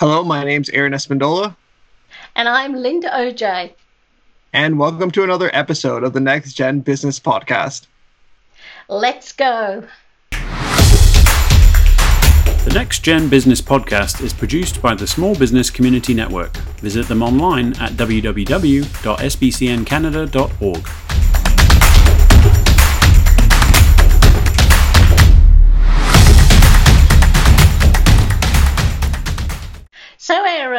Hello, my name's Aaron Espindola. And I'm Linda OJ. And welcome to another episode of the Next Gen Business Podcast. Let's go. The Next Gen Business Podcast is produced by the Small Business Community Network. Visit them online at www.sbcncanada.org.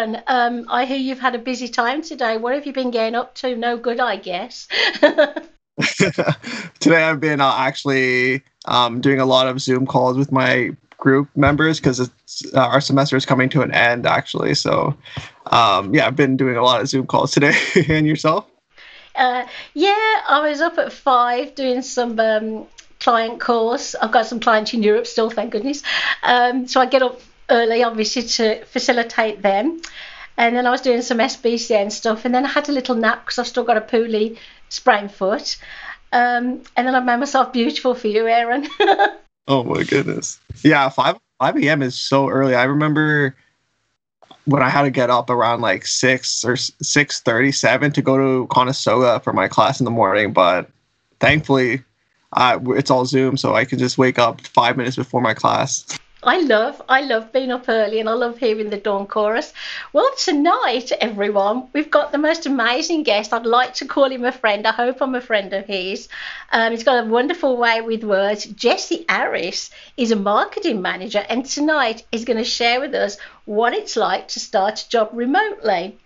Aaron, um, I hear you've had a busy time today. What have you been getting up to? No good, I guess. today, I've been uh, actually um, doing a lot of Zoom calls with my group members because uh, our semester is coming to an end, actually. So, um, yeah, I've been doing a lot of Zoom calls today. and yourself? Uh, yeah, I was up at five doing some um, client calls. I've got some clients in Europe still, thank goodness. Um, so I get up early, obviously, to facilitate them. And then I was doing some SBCN stuff, and then I had a little nap because I've still got a poorly sprained foot. Um, and then I made myself beautiful for you, Aaron. oh my goodness! Yeah, five five a.m. is so early. I remember when I had to get up around like six or six thirty-seven to go to Conestoga for my class in the morning, but thankfully, uh, it's all Zoom, so I can just wake up five minutes before my class. I love, I love being up early and I love hearing the dawn chorus. Well, tonight, everyone, we've got the most amazing guest. I'd like to call him a friend. I hope I'm a friend of his. Um, he's got a wonderful way with words. Jesse Harris is a marketing manager, and tonight he's going to share with us what it's like to start a job remotely.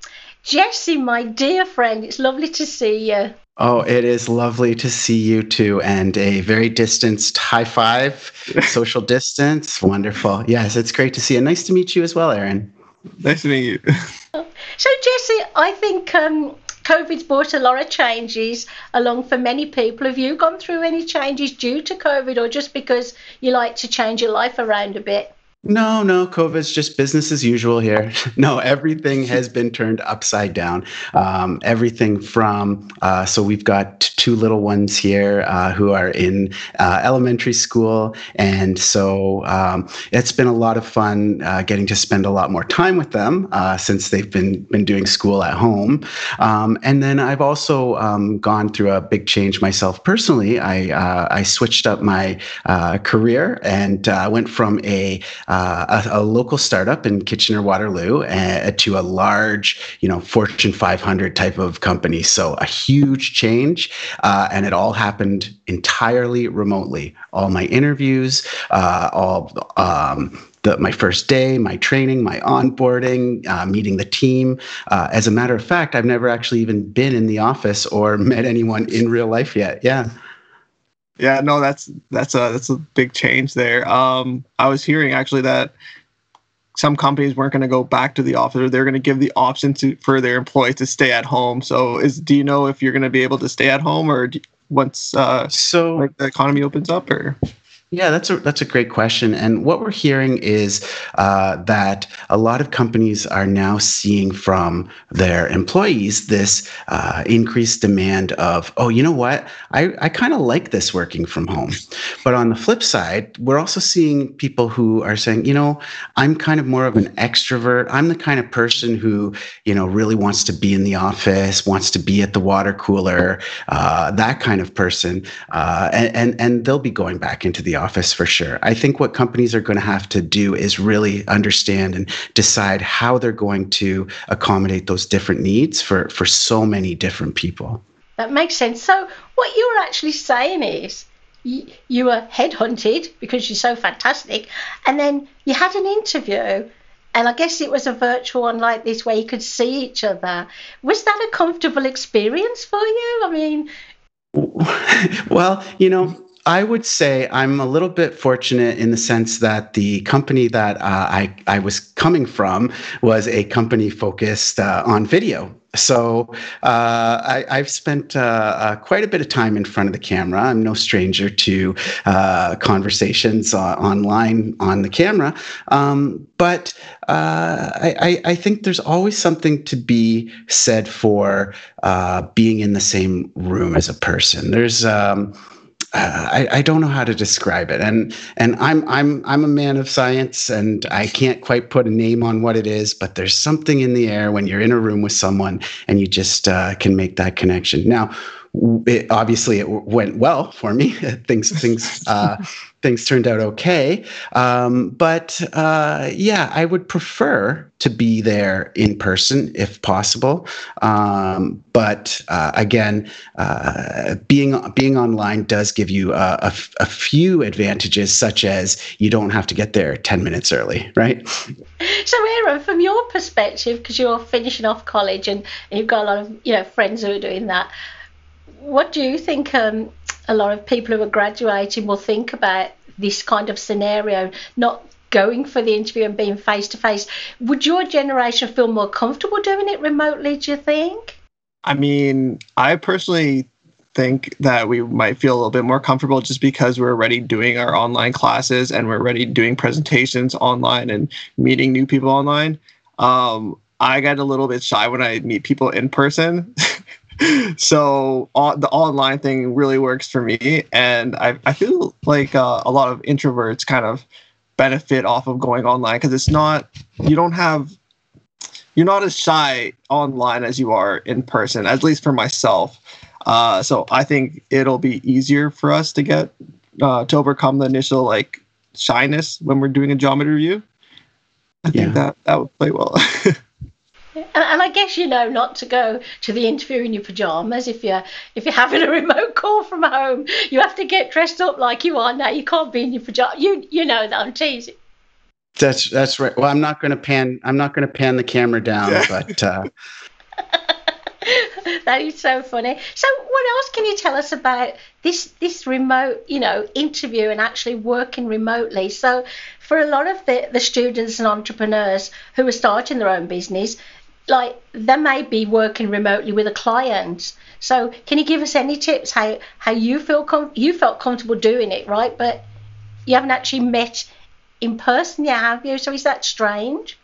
Jesse, my dear friend, it's lovely to see you. Oh, it is lovely to see you too, and a very distanced high five, social distance. Wonderful. Yes, it's great to see you. Nice to meet you as well, Aaron. Nice to meet you. so, Jesse, I think um, COVID's brought a lot of changes along for many people. Have you gone through any changes due to COVID, or just because you like to change your life around a bit? No, no, COVID's just business as usual here. no, everything has been turned upside down. Um, everything from, uh, so we've got two little ones here uh, who are in uh, elementary school. And so um, it's been a lot of fun uh, getting to spend a lot more time with them uh, since they've been, been doing school at home. Um, and then I've also um, gone through a big change myself personally. I, uh, I switched up my career and went from a uh, a, a, local startup in Kitchener Waterloo uh, to a large, you know, Fortune 500 type of company. So a huge change, uh, and it all happened entirely remotely. All my interviews, uh, all. Um, the, my first day, my training, my onboarding, uh, meeting the team. Uh, as a matter of fact, I've never actually even been in the office or met anyone in real life yet. Yeah. Yeah, no, that's that's a that's a big change there. Um, I was hearing actually that some companies weren't going to go back to the office or they're going to give the option to for their employees to stay at home. So, is do you know if you're going to be able to stay at home or do, once uh, so like the economy opens up or? Yeah, that's a that's a great question. And what we're hearing is uh, that a lot of companies are now seeing from their employees this uh, increased demand of, oh, you know what, I I kind of like this working from home. But on the flip side, we're also seeing people who are saying, you know, I'm kind of more of an extrovert. I'm the kind of person who you know really wants to be in the office, wants to be at the water cooler, uh, that kind of person, uh, and and and they'll be going back into the office office for sure. I think what companies are going to have to do is really understand and decide how they're going to accommodate those different needs for, for so many different people. That makes sense. So, what you're actually saying is you, you were headhunted because you're so fantastic, and then you had an interview and I guess it was a virtual one like this where you could see each other. Was that a comfortable experience for you? I mean, well, you know, I would say I'm a little bit fortunate in the sense that the company that uh, I, I was coming from was a company focused uh, on video. So uh, I, have spent uh, uh, quite a bit of time in front of the camera. I'm no stranger to uh, conversations online on the camera. Um, but I, I, think there's always something to be said for being in the same room as a person. There's um, I, I, don't know how to describe it, and and I'm I'm I'm a man of science, and I can't quite put a name on what it is, but there's something in the air when you're in a room with someone and you just uh, can make that connection. Now, it, obviously it went well for me. things things uh, things turned out okay. Um, but uh, yeah, I would prefer to be there in person if possible. Um, but uh, again, uh, being being online does give you a, a, a few advantages, such as you don't have to get there ten minutes early, right? So, Aaron, from your perspective, because you're finishing off college and, and you've got a lot of you know friends who are doing that what do you think um, a lot of people who are graduating will think about this kind of scenario, not going for the interview and being face to face? Would your generation feel more comfortable doing it remotely, do you think? I mean, I personally think that we might feel a little bit more comfortable just because we're already doing our online classes and we're already doing presentations online and meeting new people online. Um, I get a little bit shy when I meet people in person. so all, the online thing really works for me and i, I feel like uh, a lot of introverts kind of benefit off of going online because it's not you don't have you're not as shy online as you are in person at least for myself. Uh, so i think it'll be easier for us to get uh, to overcome the initial like shyness when we're doing a geometry review. I yeah. think that that would play well And, and, I guess you know not to go to the interview in your pajamas if you're if you're having a remote call from home. You have to get dressed up like you are now. You can't be in your pajamas. You you know that I'm teasing. That's that's right. Well, I'm not going to pan. I'm not going to pan the camera down, but. Uh... that is so funny. So, what else can you tell us about this this remote, you know, interview and actually working remotely? So, for a lot of the the students and entrepreneurs who are starting their own business, like they may be working remotely with a client. So can you give us any tips how how you feel com- you felt comfortable doing it, right? But you haven't actually met in person yet, have you? So is that strange?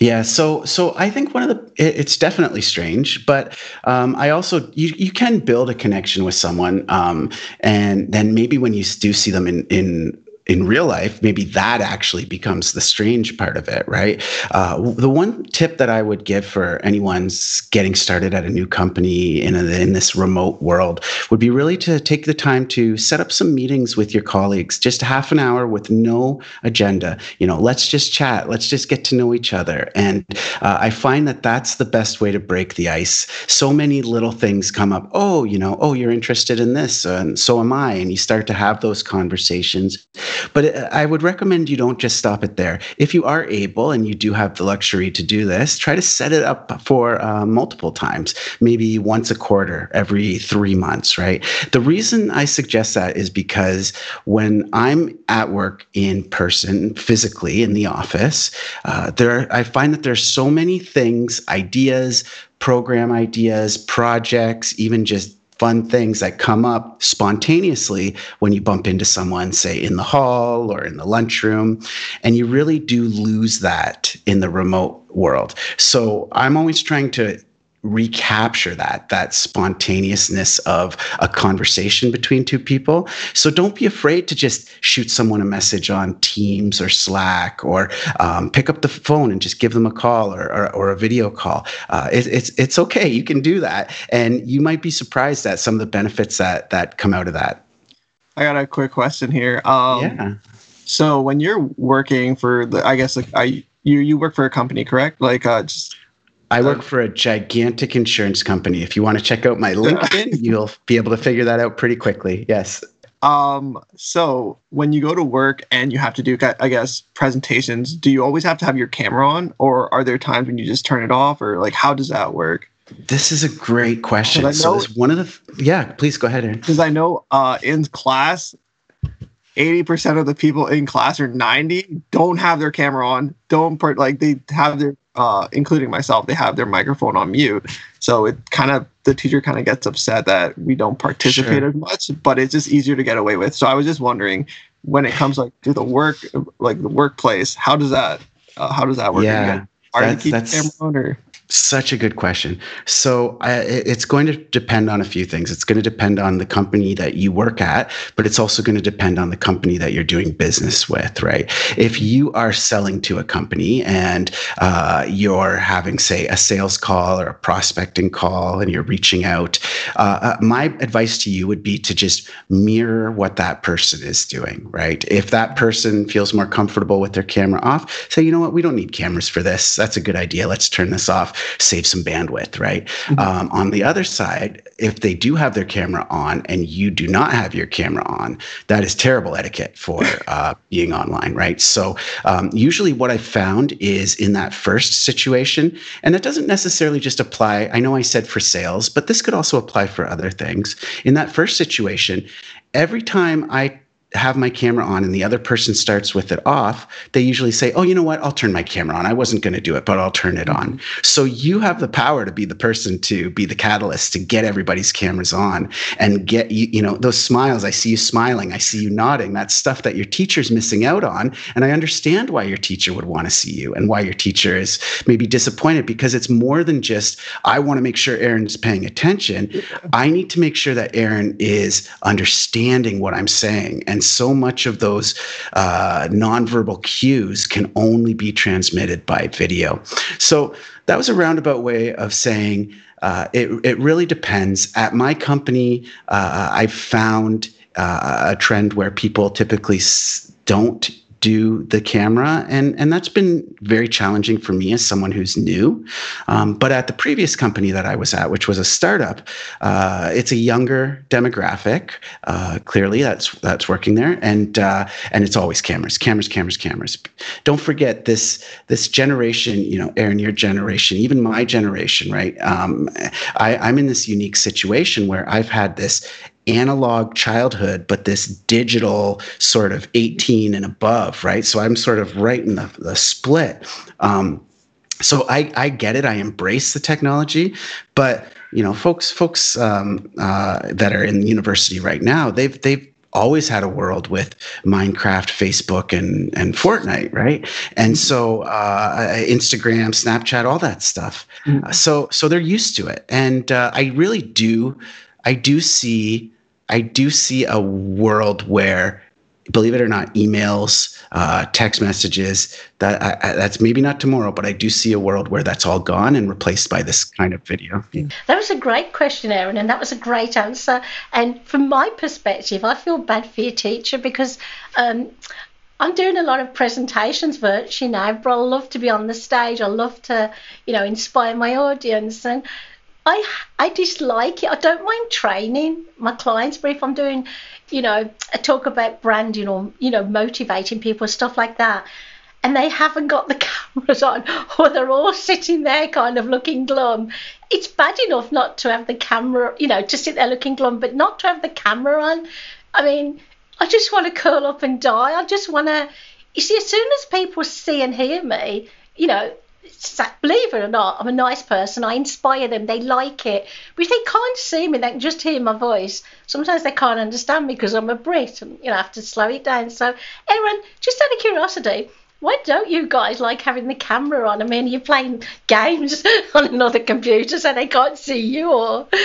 Yeah, so so I think one of the it, it's definitely strange, but um, I also you you can build a connection with someone, um, and then maybe when you do see them in in in real life, maybe that actually becomes the strange part of it, right? Uh, the one tip that I would give for anyone's getting started at a new company in, a, in this remote world would be really to take the time to set up some meetings with your colleagues, just half an hour with no agenda. You know, let's just chat, let's just get to know each other. And uh, I find that that's the best way to break the ice. So many little things come up. Oh, you know, oh, you're interested in this, and so am I. And you start to have those conversations. But I would recommend you don't just stop it there. If you are able and you do have the luxury to do this, try to set it up for uh, multiple times, maybe once a quarter, every three months, right? The reason I suggest that is because when I'm at work in person, physically in the office, uh, there I find that there's so many things, ideas, program ideas, projects, even just fun things that come up spontaneously when you bump into someone, say in the hall or in the lunchroom. And you really do lose that in the remote world. So I'm always trying to recapture that that spontaneousness of a conversation between two people. So don't be afraid to just shoot someone a message on teams or slack or um, pick up the phone and just give them a call or, or, or a video call. Uh, it, it's it's okay. You can do that. And you might be surprised at some of the benefits that that come out of that. I got a quick question here. Um, yeah. so when you're working for the i guess like i you you work for a company correct? Like uh just I work for a gigantic insurance company. If you want to check out my LinkedIn, you'll be able to figure that out pretty quickly. Yes. Um, so when you go to work and you have to do, I guess, presentations, do you always have to have your camera on, or are there times when you just turn it off, or like how does that work? This is a great question. Know, so this one of the yeah, please go ahead. Because I know uh, in class, eighty percent of the people in class or ninety don't have their camera on. Don't part like they have their uh, including myself, they have their microphone on mute. So it kind of the teacher kind of gets upset that we don't participate sure. as much, but it's just easier to get away with. So I was just wondering, when it comes like to the work, like the workplace, how does that uh, how does that work? Yeah, are you keep camera on or? Such a good question. So uh, it's going to depend on a few things. It's going to depend on the company that you work at, but it's also going to depend on the company that you're doing business with, right? If you are selling to a company and uh, you're having, say, a sales call or a prospecting call, and you're reaching out, uh, uh my advice to you would be to just mirror what that person is doing, right? If that person feels more comfortable with their camera off, say, you know what, we don't need cameras for this. That's a good idea. Let's turn this off save some bandwidth, right? Mm-hmm. Um, on the other side, if they do have their camera on and you do not have your camera on, that is terrible etiquette for uh, being online, right? So um, usually what I found is in that first situation, and that doesn't necessarily just apply. I know I said for sales, but this could also apply for other things. In that first situation, every time I have my camera on and the other person starts with it off, they usually say, Oh, you know what? I'll turn my camera on. I wasn't going to do it, but I'll turn it on. Mm-hmm. So you have the power to be the person to be the catalyst to get everybody's cameras on and get you, you know, those smiles. I see you smiling. I see you nodding. That's stuff that your teacher's missing out on. And I understand why your teacher would want to see you and why your teacher is maybe disappointed because it's more than just, I want to make sure Aaron's paying attention. I need to make sure that Aaron is understanding what I'm saying. And and so much of those uh, nonverbal cues can only be transmitted by video. So that was a roundabout way of saying uh, it, it really depends. At my company, uh, I've found uh, a trend where people typically don't do the camera. And and that's been very challenging for me as someone who's new. Um, but at the previous company that i was at which was a startup uh, it's a younger demographic. Uh, clearly that's that's working there. And uh, and it's always cameras cameras cameras cameras. Don't forget this this generation you know aaron your generation even my generation right? Um, I, i'm in this unique situation where i've had this analog childhood, but this digital sort of 18 and above, right? So I'm sort of right in the, the split. Um, so I, I get it. I embrace the technology, but you know, folks, folks um, uh, that are in university right now, they've they've always had a world with Minecraft, Facebook, and and Fortnite, right? And so uh, Instagram, Snapchat, all that stuff. Mm-hmm. So so they're used to it, and uh, I really do, I do see I do see a world where, believe it or not, emails, uh, text messages. That I, I, that's maybe not tomorrow, but I do see a world where that's all gone and replaced by this kind of video. That was a great question, Aaron, and that was a great answer. And from my perspective, I feel bad for your teacher because. Um, I'm doing a lot of presentations virtually now, but I love to be on the stage. I love to, you know, inspire my audience. And I I dislike it. I don't mind training my clients, but if I'm doing, you know, a talk about branding or you know motivating people, stuff like that, and they haven't got the cameras on, or they're all sitting there kind of looking glum. It's bad enough not to have the camera, you know, to sit there looking glum, but not to have the camera on. I mean, I just want to curl up and die. I just want to. You see, as soon as people see and hear me, you know, believe it or not, I'm a nice person. I inspire them. They like it. But they can't see me, they can just hear my voice. Sometimes they can't understand me because I'm a Brit and, you know, I have to slow it down. So, Aaron, just out of curiosity, why don't you guys like having the camera on? I mean, you're playing games on another computer so they can't see you or.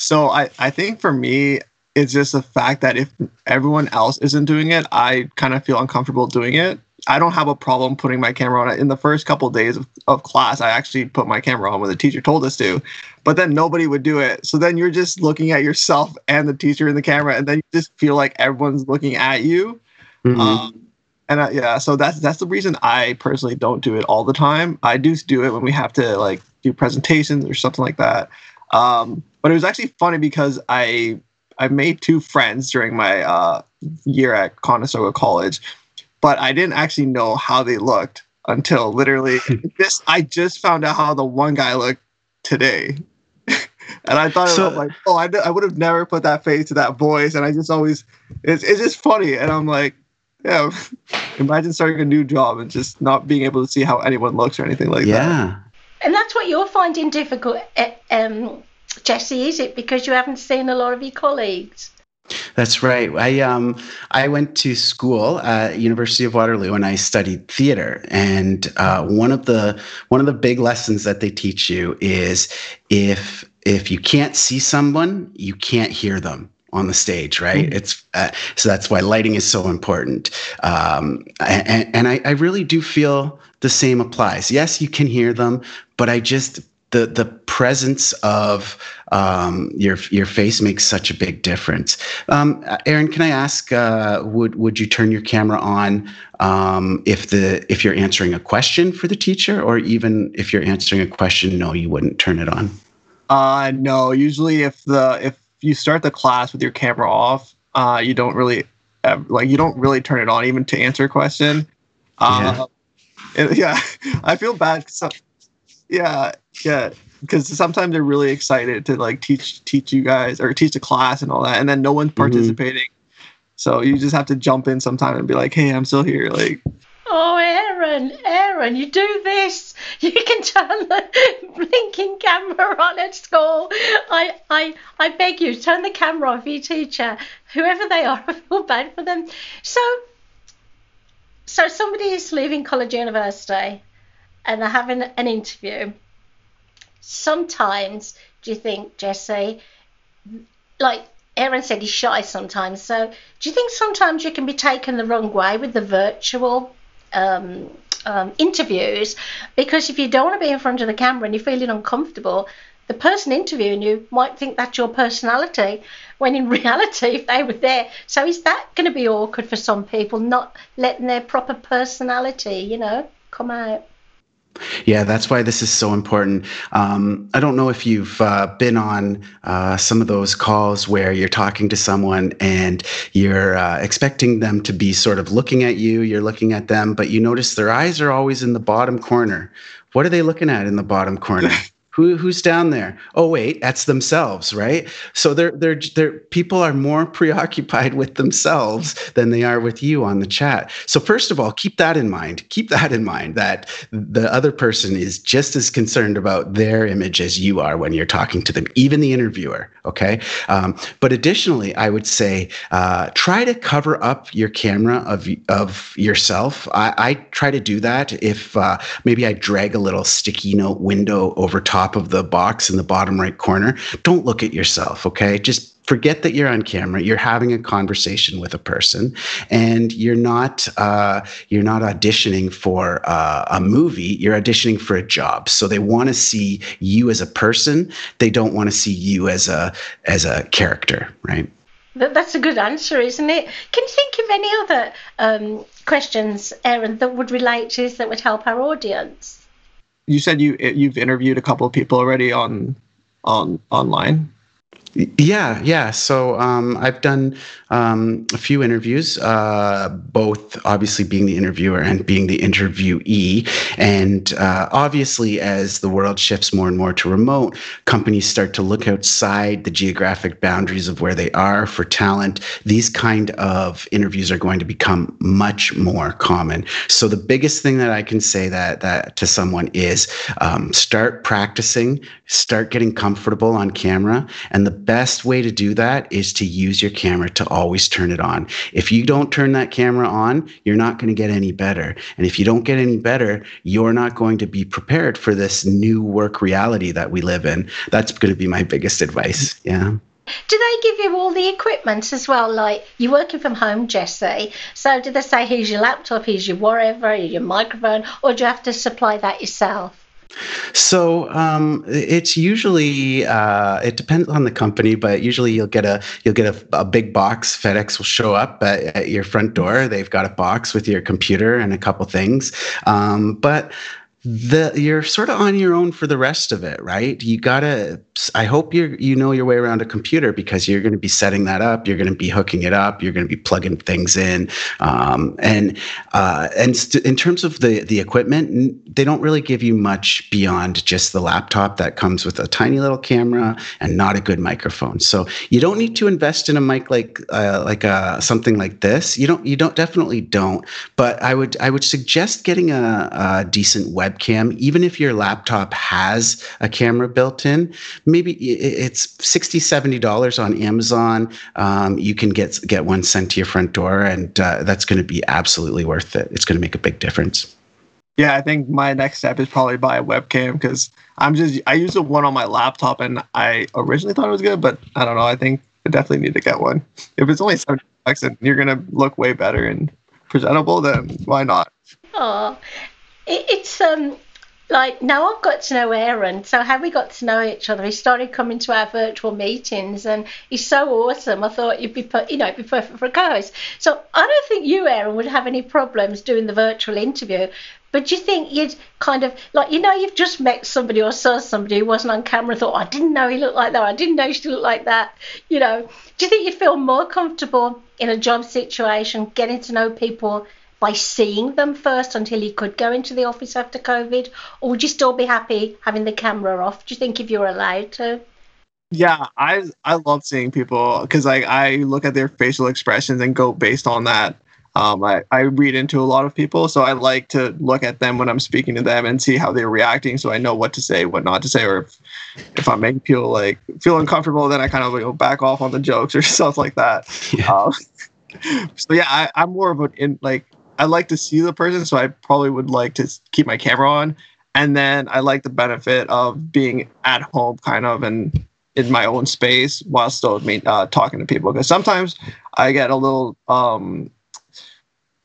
So I, I think for me, it's just the fact that if everyone else isn't doing it, I kind of feel uncomfortable doing it. I don't have a problem putting my camera on. In the first couple of days of, of class, I actually put my camera on when the teacher told us to, but then nobody would do it. So then you're just looking at yourself and the teacher in the camera, and then you just feel like everyone's looking at you. Mm-hmm. Um, and I, yeah, so that's that's the reason I personally don't do it all the time. I do do it when we have to like do presentations or something like that. Um, but it was actually funny because I I made two friends during my uh, year at Conestoga College but I didn't actually know how they looked until literally this. I just found out how the one guy looked today. and I thought so, like, oh, I, I would have never put that face to that voice. And I just always, it's, it's just funny. And I'm like, yeah, imagine starting a new job and just not being able to see how anyone looks or anything like yeah. that. Yeah. And that's what you're finding difficult, eh, um, Jesse, is it? Because you haven't seen a lot of your colleagues? That's right. I um I went to school at University of Waterloo and I studied theater. And uh, one of the one of the big lessons that they teach you is if if you can't see someone, you can't hear them on the stage, right? Mm-hmm. It's uh, so that's why lighting is so important. Um, and and I, I really do feel the same applies. Yes, you can hear them, but I just the the presence of um, your your face makes such a big difference. Um, Aaron, can I ask? Uh, would would you turn your camera on um, if the if you're answering a question for the teacher, or even if you're answering a question, no, you wouldn't turn it on. Uh, no. Usually, if the if you start the class with your camera off, uh, you don't really like you don't really turn it on even to answer a question. Uh, yeah. yeah, I feel bad. So, yeah, yeah, because sometimes they're really excited to like teach teach you guys or teach the class and all that, and then no one's mm-hmm. participating. Mm-hmm. So you just have to jump in sometime and be like, "Hey, I'm still here." Like, oh, Aaron, Aaron, you do this. You can turn the blinking camera on at school. I, I, I beg you, turn the camera off, your teacher, whoever they are. I feel bad for them. So, so somebody is leaving college university, and they're having an interview sometimes do you think, Jesse, like Aaron said, he's shy sometimes. So do you think sometimes you can be taken the wrong way with the virtual um, um, interviews? Because if you don't want to be in front of the camera and you're feeling uncomfortable, the person interviewing you might think that's your personality when in reality if they were there so is that going to be awkward for some people not letting their proper personality you know come out yeah, that's why this is so important. Um, I don't know if you've uh, been on uh, some of those calls where you're talking to someone and you're uh, expecting them to be sort of looking at you, you're looking at them, but you notice their eyes are always in the bottom corner. What are they looking at in the bottom corner? Who, who's down there? Oh wait, that's themselves, right? So they're they're they're people are more preoccupied with themselves than they are with you on the chat. So first of all, keep that in mind. Keep that in mind that the other person is just as concerned about their image as you are when you're talking to them, even the interviewer. Okay. Um, but additionally, I would say uh, try to cover up your camera of of yourself. I, I try to do that if uh, maybe I drag a little sticky note window over top top of the box in the bottom right corner, don't look at yourself, okay? Just forget that you're on camera you're having a conversation with a person and you're not uh, you're not auditioning for uh, a movie you're auditioning for a job so they want to see you as a person they don't want to see you as a as a character right that's a good answer, isn't it? Can you think of any other um, questions, Aaron, that would relate to this that would help our audience? You said you you've interviewed a couple of people already on on online. Yeah, yeah. So um, I've done um, a few interviews, uh, both obviously being the interviewer and being the interviewee. And uh, obviously, as the world shifts more and more to remote, companies start to look outside the geographic boundaries of where they are for talent. These kind of interviews are going to become much more common. So the biggest thing that I can say that that to someone is um, start practicing, start getting comfortable on camera, and the best way to do that is to use your camera to always turn it on. If you don't turn that camera on, you're not going to get any better. And if you don't get any better, you're not going to be prepared for this new work reality that we live in. That's going to be my biggest advice. Yeah. Do they give you all the equipment as well? Like you're working from home, Jesse. So do they say, here's your laptop, here's your whatever, your microphone, or do you have to supply that yourself? So um, it's usually uh, it depends on the company, but usually you'll get a you'll get a, a big box. FedEx will show up at, at, your front door. They've got a box with your computer and a couple things. Um, but the you're sort of on your own for the rest of it right? You gotta i hope you you know your way around a computer because you're going to be setting that up you're going to be hooking it up you're going to be plugging things in um, and uh, and st- in terms of the the equipment they don't really give you much beyond just the laptop that comes with a tiny little camera and not a good microphone. So you don't need to invest in a mic like uh, like a, uh, something like this. You don't you don't definitely don't. But i would i would suggest getting a, a decent web webcam, even if your laptop has a camera built in, maybe it's $60, $70 on Amazon. Um, you can get, get one sent to your front door, and uh, that's going to be absolutely worth it. It's going to make a big difference. Yeah, I think my next step is probably buy a webcam because I'm just I use the one on my laptop and I originally thought it was good, but I don't know. I think I definitely need to get one. If it's only seventy bucks and you're gonna look way better and presentable, then why not? Oh, it, it's um like now I've got to know Aaron. So how we got to know each other? He started coming to our virtual meetings, and he's so awesome. I thought you'd be, you know, be perfect for a co-host. So I don't think you, Aaron, would have any problems doing the virtual interview. But do you think you'd kind of like you know you've just met somebody or saw somebody who wasn't on camera thought oh, I didn't know he looked like that I didn't know she looked like that you know do you think you'd feel more comfortable in a job situation getting to know people by seeing them first until you could go into the office after COVID or would you still be happy having the camera off do you think if you're allowed to yeah, I I love seeing people because like I look at their facial expressions and go based on that. Um, I, I read into a lot of people, so I like to look at them when I'm speaking to them and see how they're reacting, so I know what to say, what not to say, or if, if I'm making people like feel uncomfortable, then I kind of you know, back off on the jokes or stuff like that. Yeah. Um, so yeah, I, I'm more of an in like I like to see the person, so I probably would like to keep my camera on, and then I like the benefit of being at home, kind of, and in my own space while still uh, talking to people. Because sometimes I get a little um,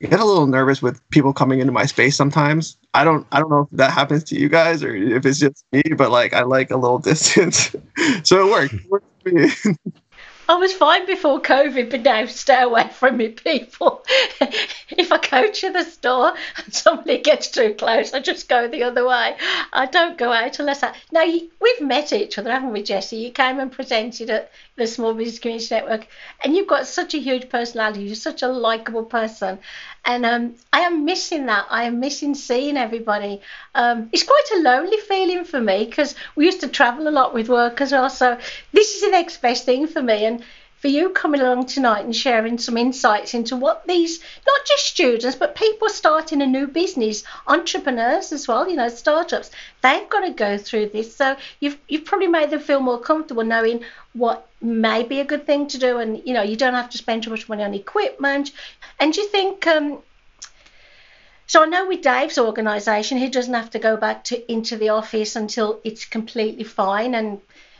get a little nervous with people coming into my space sometimes. I don't I don't know if that happens to you guys or if it's just me, but like I like a little distance. so it worked. It worked. I was fine before COVID, but now stay away from me, people. if I go to the store and somebody gets too close, I just go the other way. I don't go out unless I. Now, we've met each other, haven't we, Jesse? You came and presented at the Small Business Community Network, and you've got such a huge personality. You're such a likable person. And um, I am missing that. I am missing seeing everybody. Um, it's quite a lonely feeling for me because we used to travel a lot with work as well. So this is the next best thing for me. And for you coming along tonight and sharing some insights into what these, not just students, but people starting a new business, entrepreneurs as well, you know, startups, they've got to go through this. So you've, you've probably made them feel more comfortable knowing what may be a good thing to do. And, you know, you don't have to spend too much money on equipment. And do you think, um, so I know with Dave's organisation, he doesn't have to go back to into the office until it's completely fine. And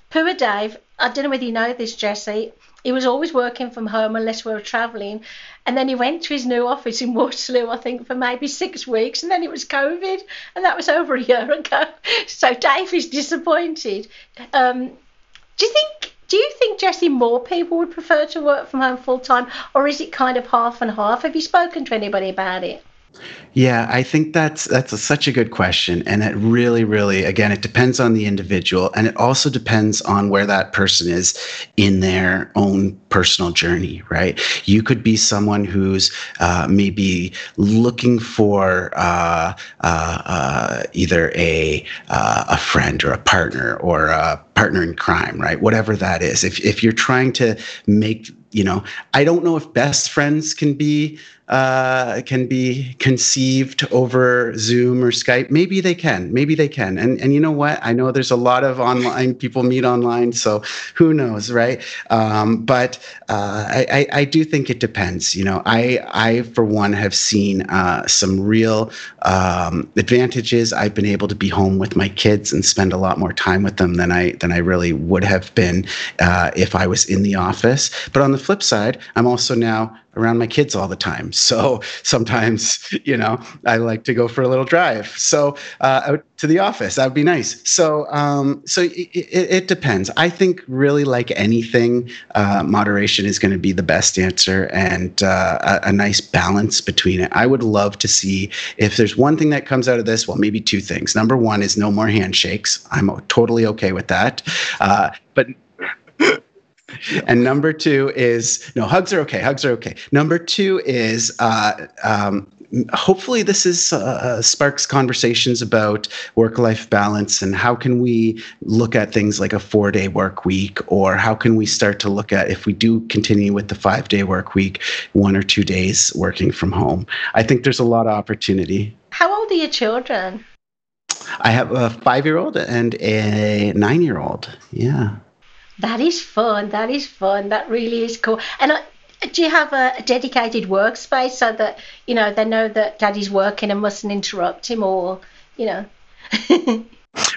poor Dave, I don't know whether you know this, Jesse he was always working from home unless we were travelling. And then he went to his new office in Waterloo, I think, for maybe six weeks. And then it was COVID, and that was over a year ago. So Dave is disappointed. Um, do you think? Do you think Jesse more people would prefer to work from home full time, or is it kind of half and half? Have you spoken to anybody about it? Yeah, I think that's that's a, such a good question, and it really, really, again, it depends on the individual, and it also depends on where that person is in their own personal journey. Right? You could be someone who's uh, maybe looking for uh, uh, uh either a uh, a friend or a partner or a partner in crime, right? Whatever that is. If if you're trying to make you know, I don't know if best friends can be uh, can be conceived over Zoom or Skype. Maybe they can. Maybe they can. And and you know what? I know there's a lot of online people meet online, so who knows, right? Um, but uh, I, I do think it depends. You know, I I for one have seen uh, some real um, advantages. I've been able to be home with my kids and spend a lot more time with them than I than I really would have been uh, if I was in the office. But on the flip side, I'm also now around my kids all the time. So sometimes, you know, I like to go for a little drive. So uh, out to the office, that would be nice. So, um, so it, it, it, depends. I think really like anything, uh, moderation is going to be the best answer and uh, a, a, nice balance between it. I would love to see if there's one thing that comes out of this. Well, maybe two things. Number one is no more handshakes. I'm totally okay with that. Uh, but and number two is no hugs are okay. Hugs are okay. Number two is uh, um, hopefully this is uh, sparks conversations about work-life balance and how can we look at things like a four-day work week or how can we start to look at if we do continue with the five-day work week one or two days working from home i think there's a lot of opportunity how old are your children I have a five year old and a nine year old. Yeah. That is fun. That is fun. That really is cool. And I, do you have a, a, dedicated workspace so that you know they know that daddy's working and mustn't interrupt him or you know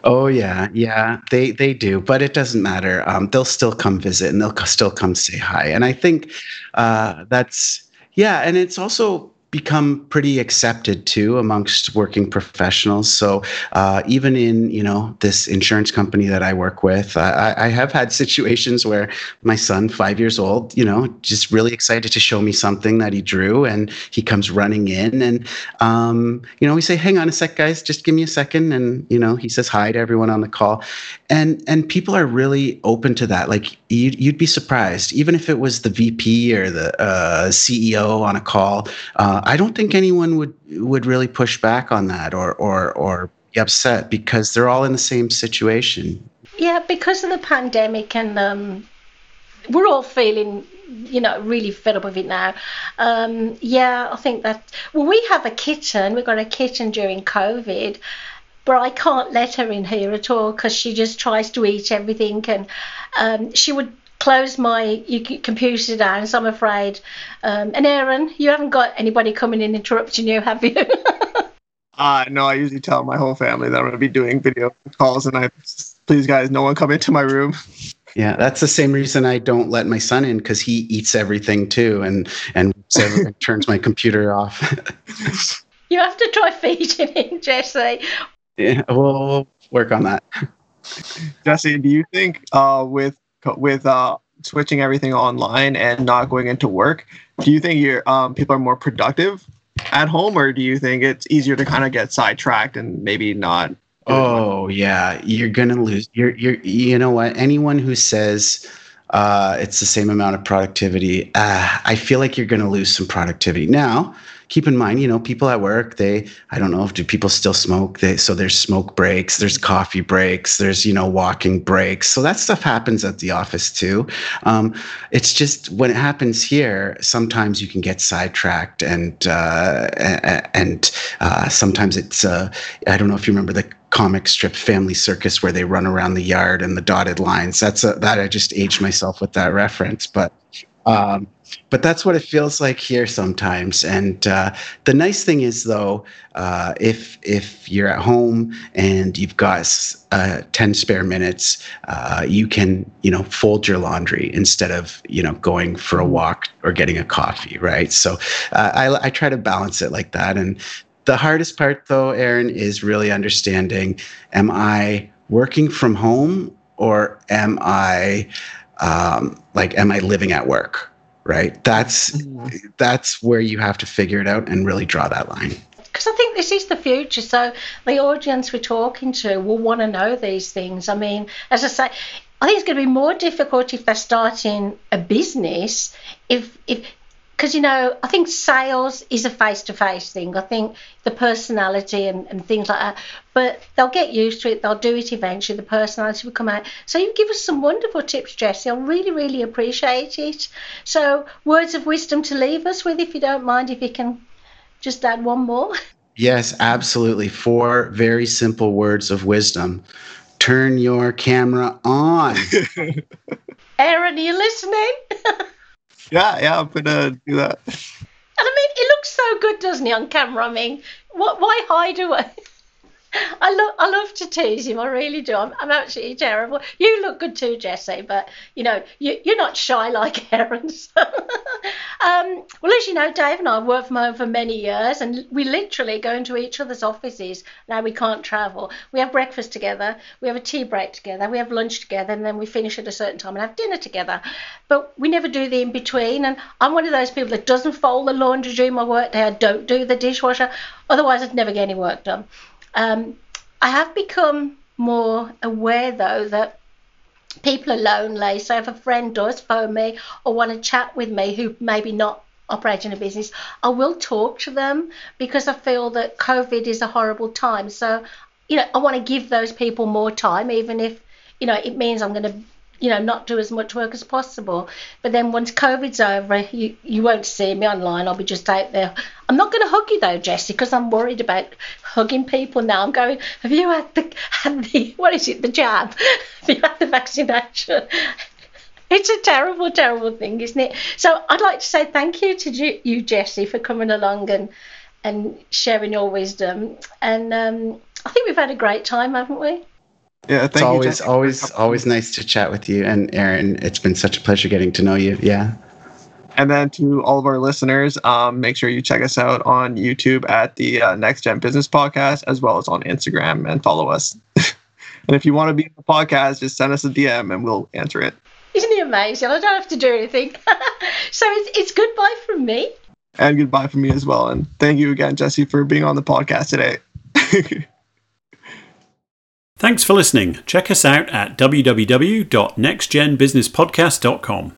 oh yeah yeah they they do but it doesn't matter um, they'll still come visit and they'll still come say hi and i think uh, that's yeah and it's also become pretty accepted too amongst working professionals. So uh, even in you know this insurance company that I work with, I, I, have had situations where my son, five years old, you know, just really excited to show me something that he drew, and he comes running in, and um, you know, we say, "Hang on a sec, guys, just give me a second. and you know, he says hi to everyone on the call, and and people are really open to that. Like you'd, you'd be surprised, even if it was the VP or the uh, CEO on a call. Uh, I don't think anyone would would really push back on that or or or be upset because they're all in the same situation. Yeah, because of the pandemic and um, we're all feeling you know really fed up with it now um, yeah i think that well we have a kitten we got a kitten during covid but I can't let her in here at all because she just tries to eat everything and um, she would close my computer down, so I'm afraid. Um, and Aaron, you haven't got anybody coming in interrupting you, have you? uh, no, I usually tell my whole family that I'm going to be doing video calls, and I please, guys, no one come into my room. Yeah, that's the same reason I don't let my son in because he eats everything too, and and turns my computer off. you have to try feeding him, Jesse. Yeah, we'll, we'll work on that. Jesse, do you think uh, with with uh, switching everything online and not going into work, do you think your um, people are more productive at home, or do you think it's easier to kind of get sidetracked and maybe not? Oh yeah, you're gonna lose. You're you're you know what? Anyone who says uh, it's the same amount of productivity, uh, I feel like you're gonna lose some productivity now keep in mind, you know, people at work, they, I don't know if do people still smoke? They, so there's smoke breaks, there's coffee breaks, there's, you know, walking breaks. So that stuff happens at the office too. Um, it's just when it happens here, sometimes you can get sidetracked and, uh, and uh, sometimes it's, uh, I don't know if you remember the comic strip Family Circus where they run around the yard and the dotted lines. That's a, that I just aged myself with that reference, but um, but that's what it feels like here sometimes. And uh, the nice thing is, though, uh, if if you're at home and you've got uh, ten spare minutes, uh, you can you know fold your laundry instead of you know going for a walk or getting a coffee, right? So uh, I, I try to balance it like that. And the hardest part, though, Aaron, is really understanding: Am I working from home or am I um, like, am I living at work? Right? That's mm-hmm. that's where you have to figure it out and really draw that line. Because I think this is the future. So the audience we're talking to will want to know these things. I mean, as I say, I think it's going to be more difficult if they're starting a business. If if because you know i think sales is a face-to-face thing. I think the personality and, and things like that. But they'll get used to it. They'll do it eventually. The personality will come out. So you give us some wonderful tips jesse i really really appreciate it. So words of wisdom to leave us with if you don't mind if you can just add one more. Yes absolutely. Four very simple words of wisdom. Turn your camera on. Aaron are you listening Yeah, yeah, I'm gonna do that. And I mean, it looks so good, doesn't it, on camera? I mean, what? Why hide away? I love I love to tease him. I really do. I'm, I'm absolutely terrible. You look good too, Jesse, but you know you, you're not shy like Aaron. So. um, well, as you know, Dave and I worked from home for many years, and we literally go into each other's offices. Now we can't travel. We have breakfast together. We have a tea break together. We have lunch together, and then we finish at a certain time and have dinner together. But we never do the in between. And I'm one of those people that doesn't fold the laundry during my work day. I don't do the dishwasher. Otherwise, I'd never get any work done. Um, I have become more aware though that people are lonely. So if a friend does phone me or want to chat with me who maybe not operating a business, I will talk to them because I feel that COVID is a horrible time. So, you know, I want to give those people more time, even if, you know, it means I'm going to you know, not do as much work as possible. But then once COVID's over, you, you won't see me online. I'll be just out there. I'm not going to hug you though, Jesse, because I'm worried about hugging people now. I'm going, have you had the, had the what is it, the jab? have you had the vaccination? It's a terrible, terrible thing, isn't it? So I'd like to say thank you to you, Jesse, for coming along and and sharing your wisdom. And um, I think we've had a great time, haven't we? Yeah, thank it's you, always Jessica, for always coming. always nice to chat with you and Aaron. It's been such a pleasure getting to know you. Yeah. And then to all of our listeners, um, make sure you check us out on YouTube at the uh, Next Gen Business Podcast, as well as on Instagram and follow us. and if you want to be on the podcast, just send us a DM and we'll answer it. Isn't he amazing? I don't have to do anything. so it's, it's goodbye from me. And goodbye from me as well. And thank you again, Jesse, for being on the podcast today. Thanks for listening. Check us out at www.nextgenbusinesspodcast.com.